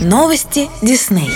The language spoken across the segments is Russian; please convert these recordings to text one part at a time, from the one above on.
Новости Дисней.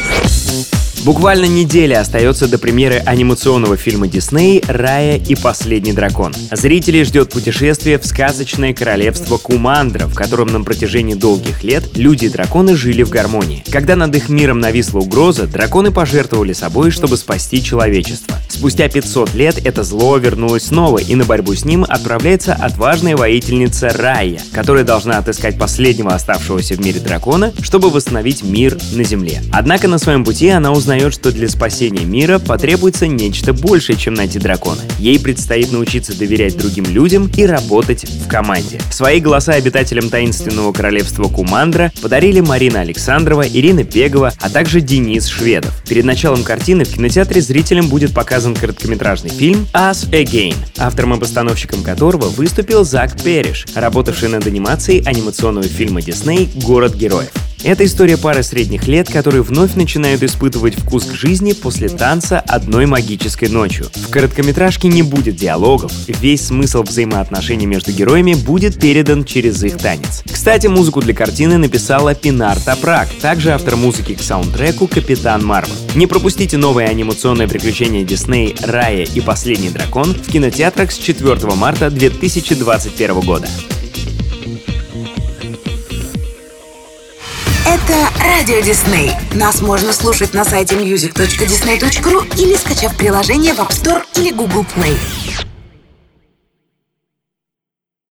Буквально неделя остается до премьеры анимационного фильма Дисней «Рая и последний дракон». Зрителей ждет путешествие в сказочное королевство Кумандра, в котором на протяжении долгих лет люди и драконы жили в гармонии. Когда над их миром нависла угроза, драконы пожертвовали собой, чтобы спасти человечество. Спустя 500 лет это зло вернулось снова, и на борьбу с ним отправляется отважная воительница Рая, которая должна отыскать последнего оставшегося в мире дракона, чтобы восстановить мир на Земле. Однако на своем пути она узнает узнает, что для спасения мира потребуется нечто большее, чем найти дракона. Ей предстоит научиться доверять другим людям и работать в команде. Свои голоса обитателям таинственного королевства Кумандра подарили Марина Александрова, Ирина Пегова, а также Денис Шведов. Перед началом картины в кинотеатре зрителям будет показан короткометражный фильм «Us Again», автором и постановщиком которого выступил Зак Перриш, работавший над анимацией анимационного фильма Дисней «Город героев». Это история пары средних лет, которые вновь начинают испытывать вкус к жизни после танца одной магической ночью. В короткометражке не будет диалогов, весь смысл взаимоотношений между героями будет передан через их танец. Кстати, музыку для картины написала Пинар Тапрак, также автор музыки к саундтреку «Капитан Марвел». Не пропустите новое анимационное приключение Дисней «Рая и последний дракон» в кинотеатрах с 4 марта 2021 года. Это Радио Дисней. Нас можно слушать на сайте music.disney.ru или скачав приложение в App Store или Google Play.